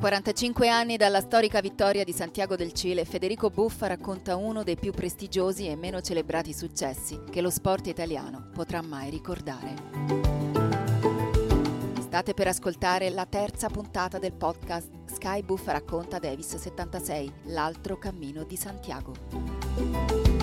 45 anni dalla storica vittoria di Santiago del Cile, Federico Buffa racconta uno dei più prestigiosi e meno celebrati successi che lo sport italiano potrà mai ricordare. State per ascoltare la terza puntata del podcast Sky Buffa racconta Davis 76, l'altro cammino di Santiago.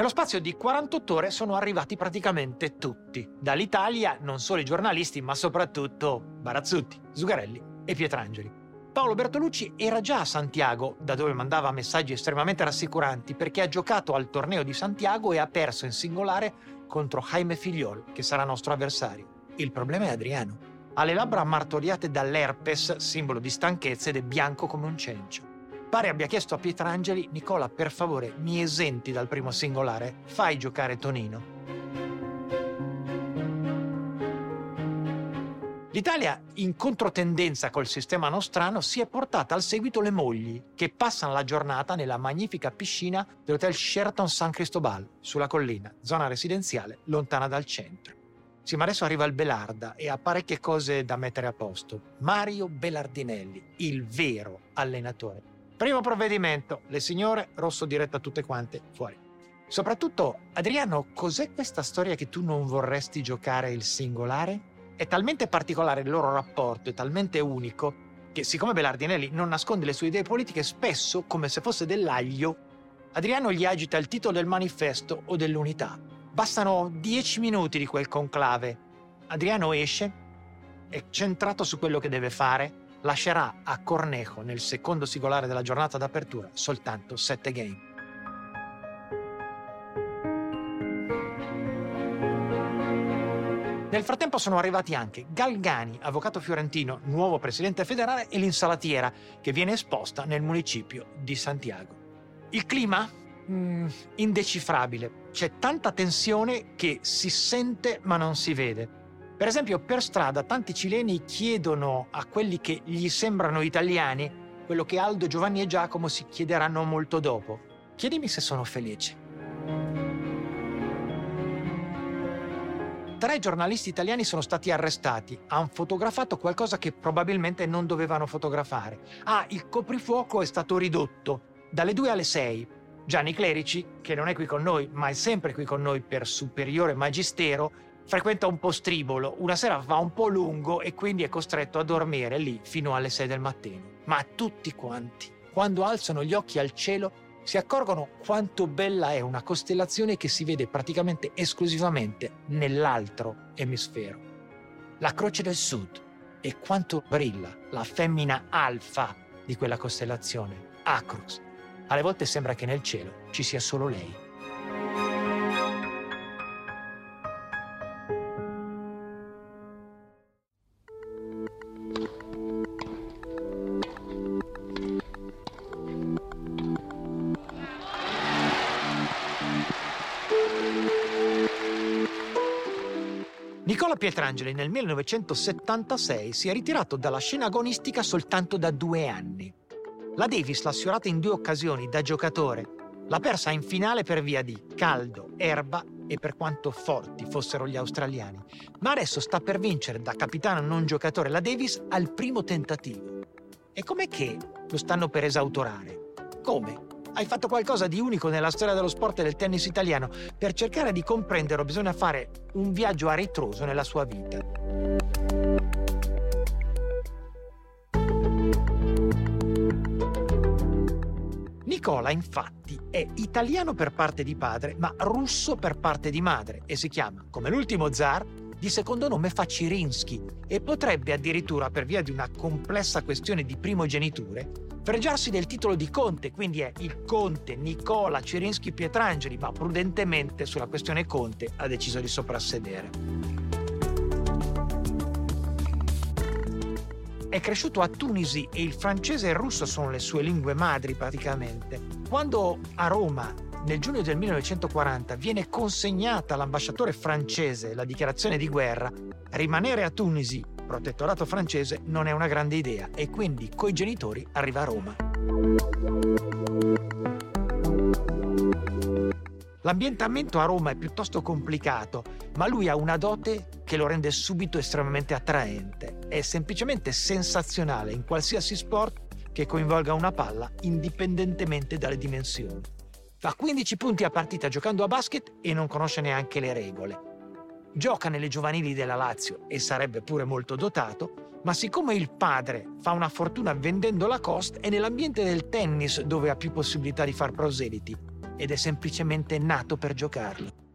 Nello spazio di 48 ore sono arrivati praticamente tutti. Dall'Italia non solo i giornalisti, ma soprattutto Barazzutti, Zugarelli e Pietrangeli. Paolo Bertolucci era già a Santiago, da dove mandava messaggi estremamente rassicuranti, perché ha giocato al torneo di Santiago e ha perso in singolare contro Jaime Figliol, che sarà nostro avversario. Il problema è Adriano. Ha le labbra martoriate dall'herpes, simbolo di stanchezza, ed è bianco come un cencio. Pare abbia chiesto a Pietrangeli, Nicola, per favore, mi esenti dal primo singolare, fai giocare Tonino. L'Italia, in controtendenza col sistema nostrano, si è portata al seguito le mogli, che passano la giornata nella magnifica piscina dell'hotel Sheraton San Cristobal, sulla collina, zona residenziale lontana dal centro. Sì, ma adesso arriva il Belarda e ha parecchie cose da mettere a posto. Mario Belardinelli, il vero allenatore. Primo provvedimento, le signore, rosso diretta tutte quante, fuori. Soprattutto, Adriano, cos'è questa storia che tu non vorresti giocare il singolare? È talmente particolare il loro rapporto, è talmente unico, che siccome Belardinelli non nasconde le sue idee politiche, spesso, come se fosse dell'aglio, Adriano gli agita il titolo del manifesto o dell'unità. Bastano dieci minuti di quel conclave. Adriano esce, è centrato su quello che deve fare, lascerà a Cornejo nel secondo singolare della giornata d'apertura soltanto 7 game. Nel frattempo sono arrivati anche Galgani, avvocato fiorentino, nuovo presidente federale, e l'insalatiera che viene esposta nel municipio di Santiago. Il clima? Mm, indecifrabile. C'è tanta tensione che si sente ma non si vede. Per esempio, per strada tanti cileni chiedono a quelli che gli sembrano italiani quello che Aldo, Giovanni e Giacomo si chiederanno molto dopo. Chiedimi se sono felice. Tre giornalisti italiani sono stati arrestati. Hanno fotografato qualcosa che probabilmente non dovevano fotografare. Ah, il coprifuoco è stato ridotto dalle 2 alle 6. Gianni Clerici, che non è qui con noi, ma è sempre qui con noi per superiore magistero, frequenta un po' stribolo, una sera va un po' lungo e quindi è costretto a dormire lì fino alle 6 del mattino. Ma tutti quanti, quando alzano gli occhi al cielo, si accorgono quanto bella è una costellazione che si vede praticamente esclusivamente nell'altro emisfero. La Croce del Sud e quanto brilla la femmina alfa di quella costellazione, Acrux. Alle volte sembra che nel cielo ci sia solo lei. Nicola Pietrangeli nel 1976 si è ritirato dalla scena agonistica soltanto da due anni. La Davis l'ha sfiorata in due occasioni da giocatore. L'ha persa in finale per via di caldo, erba e per quanto forti fossero gli australiani. Ma adesso sta per vincere da capitano non giocatore la Davis al primo tentativo. E com'è che lo stanno per esautorare? Come? Hai fatto qualcosa di unico nella storia dello sport e del tennis italiano. Per cercare di comprenderlo bisogna fare un viaggio a ritroso nella sua vita. Nicola, infatti, è italiano per parte di padre, ma russo per parte di madre e si chiama, come l'ultimo zar, di secondo nome Facirinsky e potrebbe addirittura, per via di una complessa questione di primogeniture, fregiarsi del titolo di conte, quindi è il conte Nicola Cirinsky Pietrangeli, ma prudentemente sulla questione conte ha deciso di soprassedere. È cresciuto a Tunisi e il francese e il russo sono le sue lingue madri praticamente. Quando a Roma nel giugno del 1940 viene consegnata all'ambasciatore francese la dichiarazione di guerra, rimanere a Tunisi protettorato francese non è una grande idea e quindi coi genitori arriva a Roma. L'ambientamento a Roma è piuttosto complicato, ma lui ha una dote che lo rende subito estremamente attraente. È semplicemente sensazionale in qualsiasi sport che coinvolga una palla indipendentemente dalle dimensioni. Fa 15 punti a partita giocando a basket e non conosce neanche le regole. Gioca nelle giovanili della Lazio e sarebbe pure molto dotato, ma siccome il padre fa una fortuna vendendo la Cost, è nell'ambiente del tennis dove ha più possibilità di far proseliti ed è semplicemente nato per giocarlo.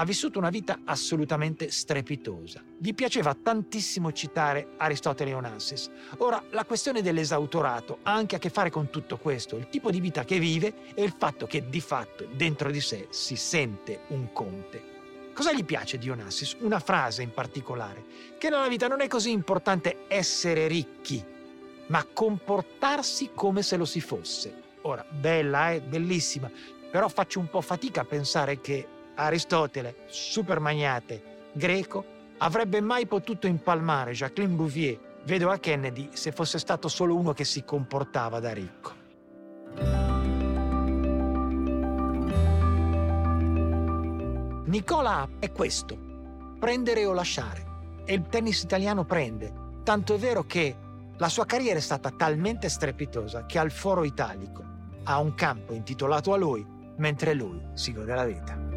Ha vissuto una vita assolutamente strepitosa. Gli piaceva tantissimo citare Aristotele e Onassis. Ora, la questione dell'esautorato ha anche a che fare con tutto questo, il tipo di vita che vive e il fatto che di fatto dentro di sé si sente un conte. Cosa gli piace di Onassis? Una frase in particolare, che nella vita non è così importante essere ricchi, ma comportarsi come se lo si fosse. Ora, bella, eh? bellissima, però faccio un po' fatica a pensare che Aristotele, supermagnate greco, avrebbe mai potuto impalmare Jacqueline Bouvier, vedova Kennedy, se fosse stato solo uno che si comportava da ricco. Nicola è questo, prendere o lasciare. E il tennis italiano prende, tanto è vero che la sua carriera è stata talmente strepitosa che al Foro Italico ha un campo intitolato a lui, mentre lui si gode la vita.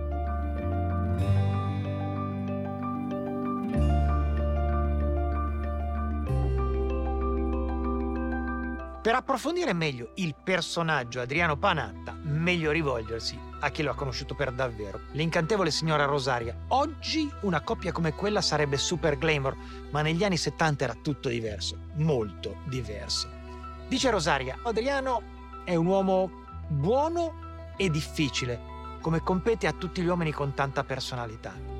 Per approfondire meglio il personaggio Adriano Panatta, meglio rivolgersi a chi lo ha conosciuto per davvero, l'incantevole signora Rosaria. Oggi una coppia come quella sarebbe super glamour, ma negli anni 70 era tutto diverso, molto diverso. Dice Rosaria, Adriano è un uomo buono e difficile, come compete a tutti gli uomini con tanta personalità.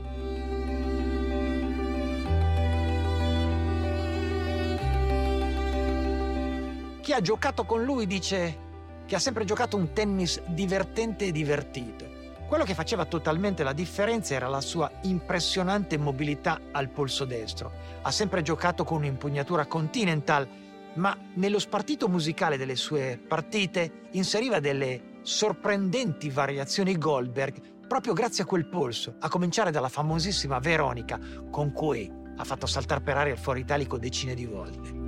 Chi ha giocato con lui dice che ha sempre giocato un tennis divertente e divertito. Quello che faceva totalmente la differenza era la sua impressionante mobilità al polso destro. Ha sempre giocato con un'impugnatura continental, ma nello spartito musicale delle sue partite inseriva delle sorprendenti variazioni Goldberg proprio grazie a quel polso, a cominciare dalla famosissima Veronica, con cui ha fatto saltare per aria il fuori italico decine di volte.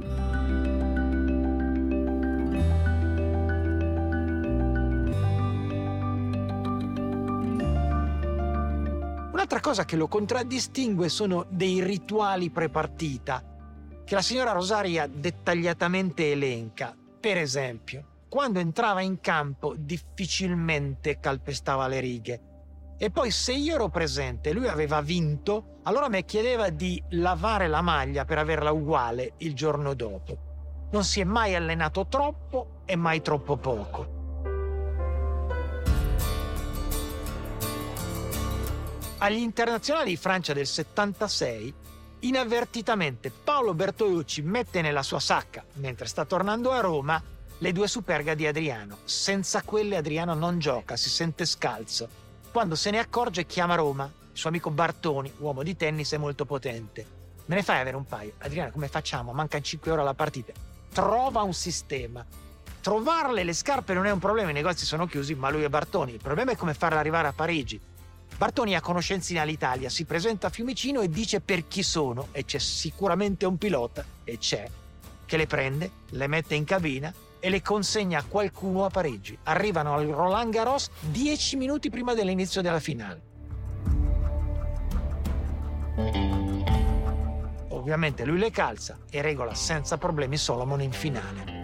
Un'altra cosa che lo contraddistingue sono dei rituali prepartita che la signora Rosaria dettagliatamente elenca. Per esempio, quando entrava in campo difficilmente calpestava le righe. E poi se io ero presente e lui aveva vinto, allora mi chiedeva di lavare la maglia per averla uguale il giorno dopo. Non si è mai allenato troppo e mai troppo poco. Agli internazionali di Francia del 76, inavvertitamente Paolo Bertolucci mette nella sua sacca, mentre sta tornando a Roma, le due superga di Adriano. Senza quelle Adriano non gioca, si sente scalzo. Quando se ne accorge chiama Roma, il suo amico Bartoni, uomo di tennis e molto potente. Me ne fai avere un paio? Adriano, come facciamo? Mancano 5 ore alla partita. Trova un sistema. Trovarle le scarpe non è un problema, i negozi sono chiusi, ma lui è Bartoni. Il problema è come farla arrivare a Parigi. Bartoni ha conoscenze all'Italia, si presenta a Fiumicino e dice per chi sono e c'è sicuramente un pilota, e c'è, che le prende, le mette in cabina e le consegna a qualcuno a Parigi. Arrivano al Roland Garros dieci minuti prima dell'inizio della finale. Ovviamente lui le calza e regola senza problemi Solomon in finale.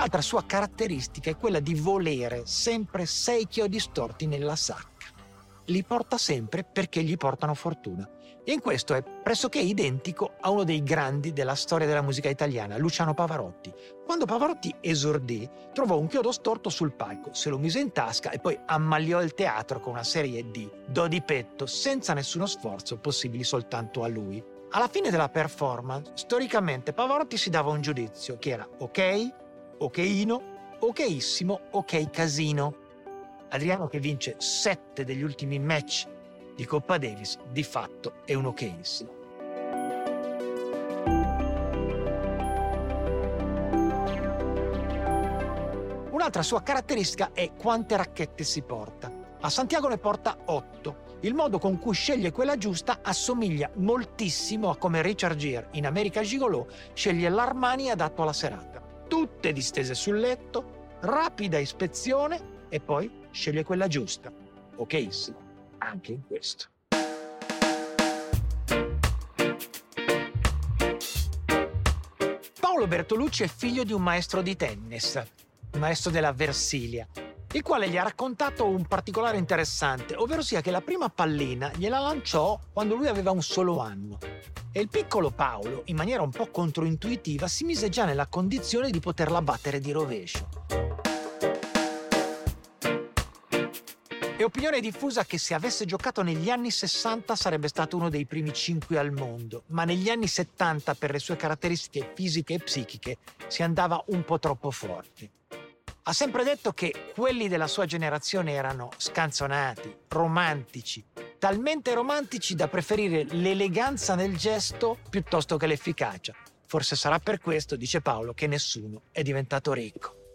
Un'altra sua caratteristica è quella di volere sempre sei chiodi storti nella sacca. Li porta sempre perché gli portano fortuna. E in questo è pressoché identico a uno dei grandi della storia della musica italiana, Luciano Pavarotti. Quando Pavarotti esordì, trovò un chiodo storto sul palco, se lo mise in tasca e poi ammaliò il teatro con una serie di do di petto senza nessuno sforzo possibili soltanto a lui. Alla fine della performance, storicamente Pavarotti si dava un giudizio che era ok, okino, okissimo, ok casino. Adriano che vince sette degli ultimi match di Coppa Davis, di fatto è un okayissimo. Un'altra sua caratteristica è quante racchette si porta. A Santiago ne porta 8. Il modo con cui sceglie quella giusta assomiglia moltissimo a come Richard Gere in America Gigolo sceglie l'Armani adatto alla serata. Tutte distese sul letto, rapida ispezione e poi sceglie quella giusta. Ok, sì, anche in questo. Paolo Bertolucci è figlio di un maestro di tennis, maestro della Versilia, il quale gli ha raccontato un particolare interessante, ovvero sia che la prima pallina gliela lanciò quando lui aveva un solo anno. E il piccolo Paolo, in maniera un po' controintuitiva, si mise già nella condizione di poterla battere di rovescio. È opinione diffusa che se avesse giocato negli anni 60 sarebbe stato uno dei primi cinque al mondo, ma negli anni 70 per le sue caratteristiche fisiche e psichiche si andava un po' troppo forte. Ha sempre detto che quelli della sua generazione erano scanzonati, romantici, talmente romantici da preferire l'eleganza nel gesto piuttosto che l'efficacia. Forse sarà per questo, dice Paolo, che nessuno è diventato ricco.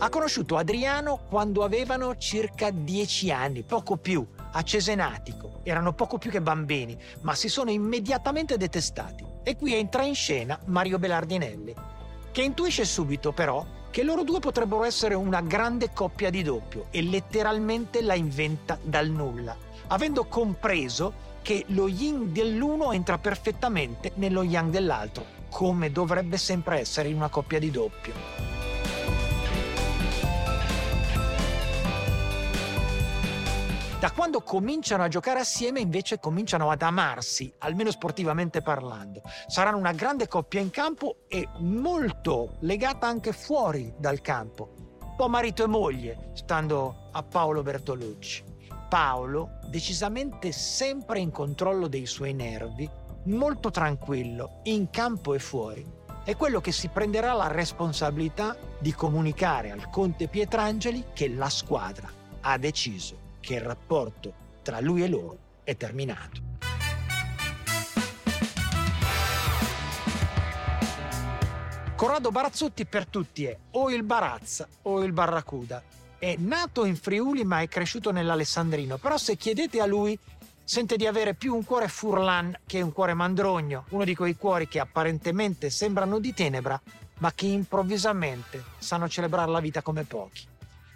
Ha conosciuto Adriano quando avevano circa dieci anni, poco più, a Cesenatico. Erano poco più che bambini, ma si sono immediatamente detestati. E qui entra in scena Mario Belardinelli, che intuisce subito però che loro due potrebbero essere una grande coppia di doppio e letteralmente la inventa dal nulla, avendo compreso che lo yin dell'uno entra perfettamente nello yang dell'altro, come dovrebbe sempre essere in una coppia di doppio. Da quando cominciano a giocare assieme invece cominciano ad amarsi, almeno sportivamente parlando. Saranno una grande coppia in campo e molto legata anche fuori dal campo. Un po' marito e moglie, stando a Paolo Bertolucci. Paolo, decisamente sempre in controllo dei suoi nervi, molto tranquillo, in campo e fuori, è quello che si prenderà la responsabilità di comunicare al conte Pietrangeli che la squadra ha deciso che il rapporto tra lui e loro è terminato. Corrado Barazzutti per tutti è o il Barazza o il Barracuda. È nato in Friuli ma è cresciuto nell'Alessandrino, però se chiedete a lui sente di avere più un cuore furlan che un cuore mandrogno, uno di quei cuori che apparentemente sembrano di tenebra, ma che improvvisamente sanno celebrare la vita come pochi.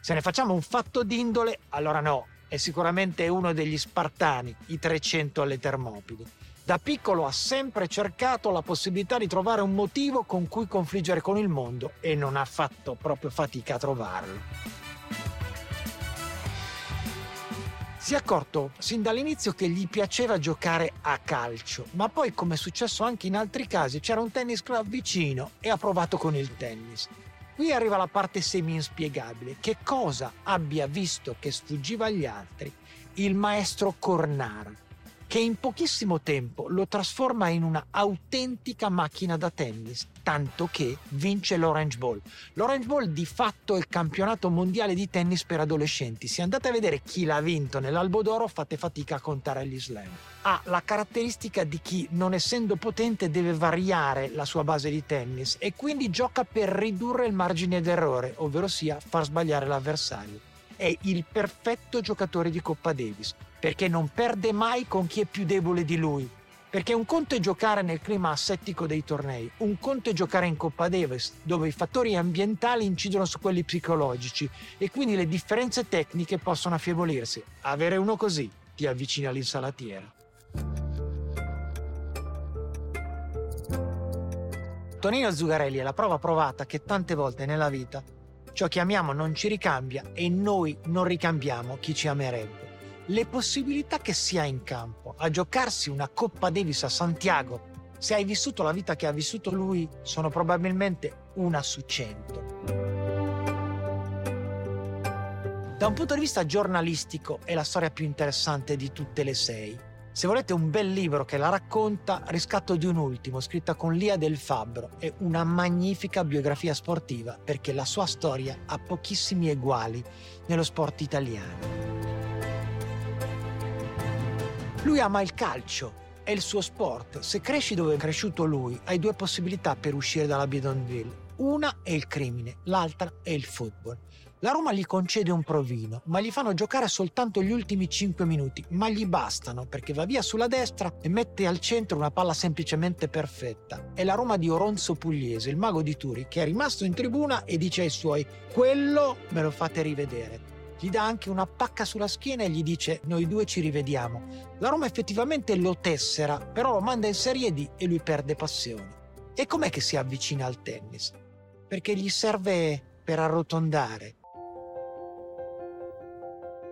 Se ne facciamo un fatto d'indole, allora no, è sicuramente uno degli spartani, i 300 alle Termopili. Da piccolo ha sempre cercato la possibilità di trovare un motivo con cui confliggere con il mondo e non ha fatto proprio fatica a trovarlo. Si è accorto sin dall'inizio che gli piaceva giocare a calcio, ma poi, come è successo anche in altri casi, c'era un tennis club vicino e ha provato con il tennis. Qui arriva la parte semi-inspiegabile. Che cosa abbia visto che sfuggiva agli altri il maestro Cornara, che in pochissimo tempo lo trasforma in una autentica macchina da tennis, tanto che vince l'Orange Bowl. L'Orange Bowl di fatto è il campionato mondiale di tennis per adolescenti. Se andate a vedere chi l'ha vinto nell'Albo d'Oro fate fatica a contare gli slam. Ha la caratteristica di chi, non essendo potente, deve variare la sua base di tennis e quindi gioca per ridurre il margine d'errore, ovvero sia far sbagliare l'avversario è il perfetto giocatore di Coppa Davis, perché non perde mai con chi è più debole di lui. Perché un conto è giocare nel clima assettico dei tornei, un conto è giocare in Coppa Davis, dove i fattori ambientali incidono su quelli psicologici e quindi le differenze tecniche possono affievolirsi. Avere uno così ti avvicina all'insalatiera. Tonino Zugarelli è la prova provata che tante volte nella vita Ciò che amiamo non ci ricambia e noi non ricambiamo chi ci amerebbe. Le possibilità che si ha in campo a giocarsi una Coppa Davis a Santiago, se hai vissuto la vita che ha vissuto lui, sono probabilmente una su cento. Da un punto di vista giornalistico è la storia più interessante di tutte le sei. Se volete un bel libro che la racconta, Riscatto di un ultimo, scritta con Lia del Fabbro, è una magnifica biografia sportiva perché la sua storia ha pochissimi eguali nello sport italiano. Lui ama il calcio, è il suo sport. Se cresci dove è cresciuto lui, hai due possibilità per uscire dalla Bidonville. Una è il crimine, l'altra è il football. La Roma gli concede un provino, ma gli fanno giocare soltanto gli ultimi 5 minuti, ma gli bastano perché va via sulla destra e mette al centro una palla semplicemente perfetta. È la Roma di Oronzo Pugliese, il mago di Turi, che è rimasto in tribuna e dice ai suoi: Quello me lo fate rivedere. Gli dà anche una pacca sulla schiena e gli dice: Noi due ci rivediamo. La Roma effettivamente lo tessera, però lo manda in Serie D e lui perde passione. E com'è che si avvicina al tennis? Perché gli serve per arrotondare,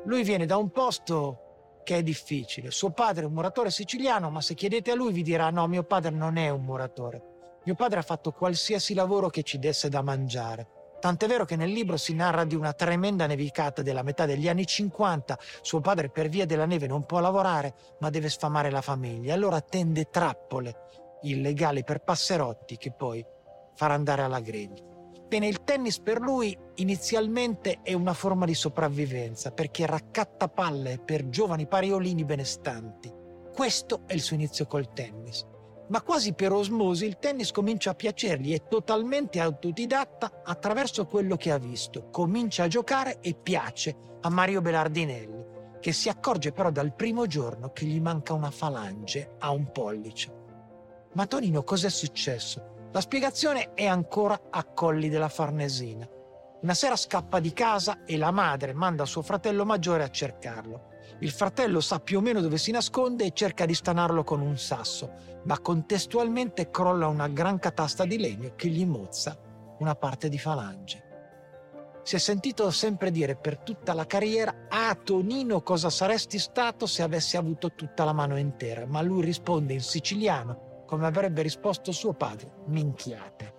lui viene da un posto che è difficile. Suo padre è un muratore siciliano, ma se chiedete a lui vi dirà no, mio padre non è un muratore. Mio padre ha fatto qualsiasi lavoro che ci desse da mangiare. Tant'è vero che nel libro si narra di una tremenda nevicata della metà degli anni 50. Suo padre per via della neve non può lavorare, ma deve sfamare la famiglia. Allora tende trappole illegali per passerotti che poi farà andare alla griglia. Bene, il tennis per lui inizialmente è una forma di sopravvivenza perché raccatta palle per giovani pariolini benestanti. Questo è il suo inizio col tennis. Ma quasi per osmosi il tennis comincia a piacergli, è totalmente autodidatta attraverso quello che ha visto. Comincia a giocare e piace a Mario Belardinelli, che si accorge però dal primo giorno che gli manca una falange a un pollice. Ma Tonino, cos'è successo? La spiegazione è ancora a Colli della Farnesina. Una sera scappa di casa e la madre manda suo fratello maggiore a cercarlo. Il fratello sa più o meno dove si nasconde e cerca di stanarlo con un sasso, ma contestualmente crolla una gran catasta di legno che gli mozza una parte di falange. Si è sentito sempre dire per tutta la carriera Ah Tonino cosa saresti stato se avessi avuto tutta la mano intera, ma lui risponde in siciliano come avrebbe risposto suo padre, minchiate.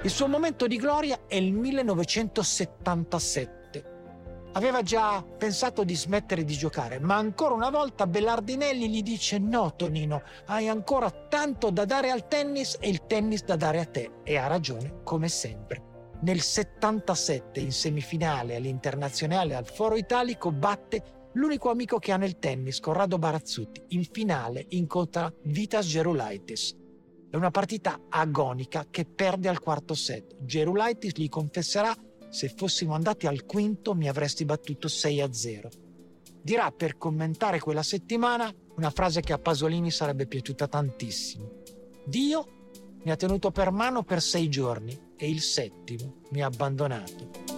Il suo momento di gloria è il 1977. Aveva già pensato di smettere di giocare, ma ancora una volta Bellardinelli gli dice no Tonino, hai ancora tanto da dare al tennis e il tennis da dare a te. E ha ragione, come sempre. Nel 77, in semifinale all'internazionale al Foro Italico, batte l'unico amico che ha nel tennis, Corrado Barazzutti, in finale incontra Vitas Gerulaitis. È una partita agonica che perde al quarto set. Gerulaitis gli confesserà se fossimo andati al quinto mi avresti battuto 6 a 0. Dirà per commentare quella settimana una frase che a Pasolini sarebbe piaciuta tantissimo. Dio mi ha tenuto per mano per sei giorni e il settimo mi ha abbandonato.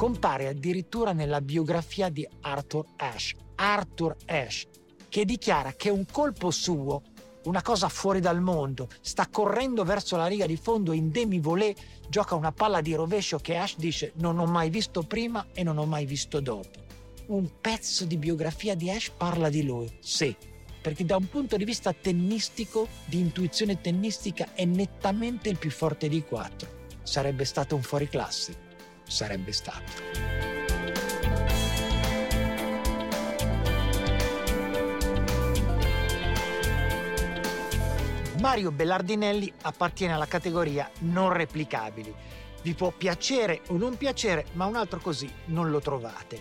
compare addirittura nella biografia di Arthur Ashe. Arthur Ashe, che dichiara che un colpo suo, una cosa fuori dal mondo, sta correndo verso la riga di fondo in demi-volée, gioca una palla di rovescio che Ashe dice non ho mai visto prima e non ho mai visto dopo. Un pezzo di biografia di Ashe parla di lui, sì, perché da un punto di vista tennistico, di intuizione tennistica, è nettamente il più forte dei quattro. Sarebbe stato un fuoriclasse sarebbe stato. Mario Bellardinelli appartiene alla categoria non replicabili. Vi può piacere o non piacere, ma un altro così non lo trovate.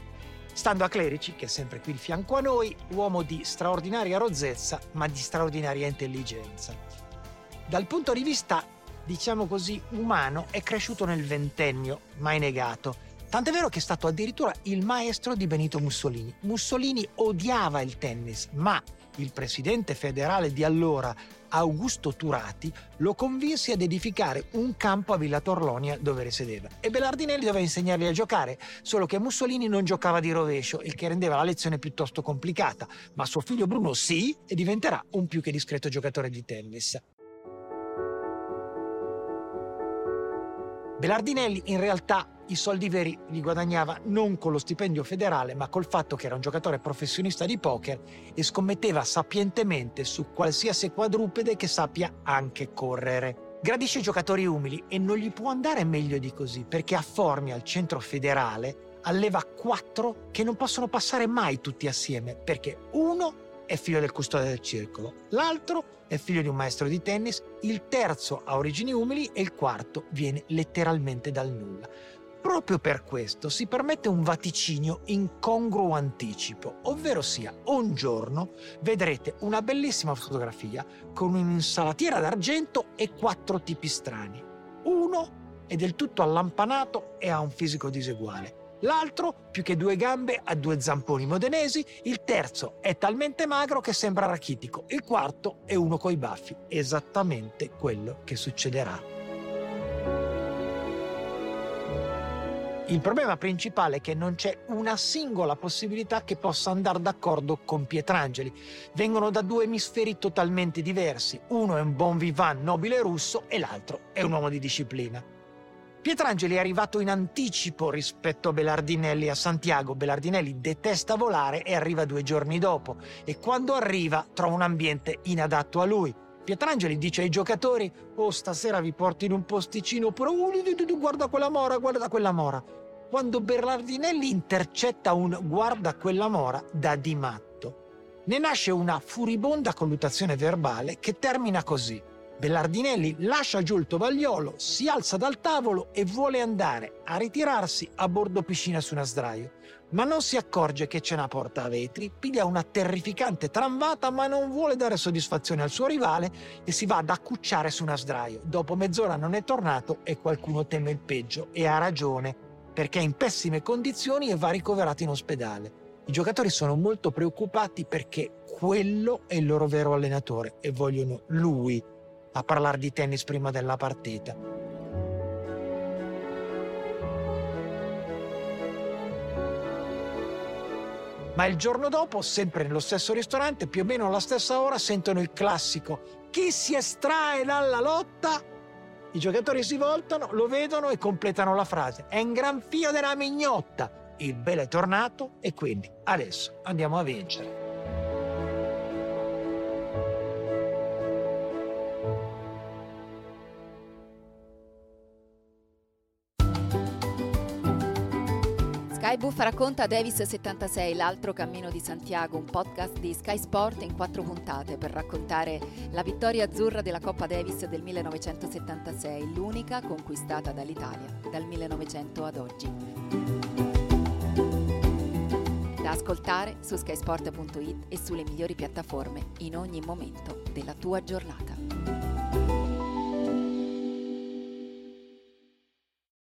Stando a Clerici, che è sempre qui di fianco a noi, uomo di straordinaria rozzezza, ma di straordinaria intelligenza. Dal punto di vista diciamo così, umano è cresciuto nel ventennio, mai negato. Tant'è vero che è stato addirittura il maestro di Benito Mussolini. Mussolini odiava il tennis, ma il presidente federale di allora, Augusto Turati, lo convinse ad edificare un campo a Villa Torlonia dove risiedeva. E Bellardinelli doveva insegnargli a giocare, solo che Mussolini non giocava di rovescio, il che rendeva la lezione piuttosto complicata, ma suo figlio Bruno sì e diventerà un più che discreto giocatore di tennis. Belardinelli in realtà i soldi veri li guadagnava non con lo stipendio federale, ma col fatto che era un giocatore professionista di poker e scommetteva sapientemente su qualsiasi quadrupede che sappia anche correre. Gradisce i giocatori umili e non gli può andare meglio di così perché a Formia, al centro federale, alleva quattro che non possono passare mai tutti assieme perché uno è figlio del custode del circolo, l'altro è figlio di un maestro di tennis, il terzo ha origini umili e il quarto viene letteralmente dal nulla. Proprio per questo si permette un vaticinio in congruo anticipo, ovvero sia un giorno vedrete una bellissima fotografia con un'insalatiera d'argento e quattro tipi strani. Uno è del tutto allampanato e ha un fisico diseguale. L'altro, più che due gambe, ha due zamponi modenesi. Il terzo è talmente magro che sembra rachitico. Il quarto è uno coi baffi. Esattamente quello che succederà. Il problema principale è che non c'è una singola possibilità che possa andare d'accordo con Pietrangeli. Vengono da due emisferi totalmente diversi. Uno è un bon vivant nobile russo e l'altro è un uomo di disciplina. Pietrangeli è arrivato in anticipo rispetto a Belardinelli a Santiago. Belardinelli detesta volare e arriva due giorni dopo e quando arriva trova un ambiente inadatto a lui. Pietrangeli dice ai giocatori: Oh, stasera vi porto in un posticino, oppure oh, guarda quella mora, guarda quella mora. Quando Berlardinelli intercetta un guarda quella mora da di matto. Ne nasce una furibonda colluttazione verbale che termina così. Bellardinelli lascia giù il tovagliolo, si alza dal tavolo e vuole andare a ritirarsi a bordo piscina su una sdraio ma non si accorge che c'è una porta a vetri, piglia una terrificante tramvata ma non vuole dare soddisfazione al suo rivale e si va ad accucciare su una sdraio. Dopo mezz'ora non è tornato e qualcuno teme il peggio e ha ragione perché è in pessime condizioni e va ricoverato in ospedale. I giocatori sono molto preoccupati perché quello è il loro vero allenatore e vogliono lui a parlare di tennis prima della partita. ma il giorno dopo, sempre nello stesso ristorante, più o meno alla stessa ora, sentono il classico chi si estrae dalla lotta? I giocatori si voltano, lo vedono e completano la frase. È in gran fio della mignotta. Il bel è tornato e quindi adesso andiamo a vincere. Buffa racconta Davis 76, l'altro cammino di Santiago, un podcast di Sky Sport in quattro puntate per raccontare la vittoria azzurra della Coppa Davis del 1976, l'unica conquistata dall'Italia dal 1900 ad oggi. Da ascoltare su skysport.it e sulle migliori piattaforme in ogni momento della tua giornata.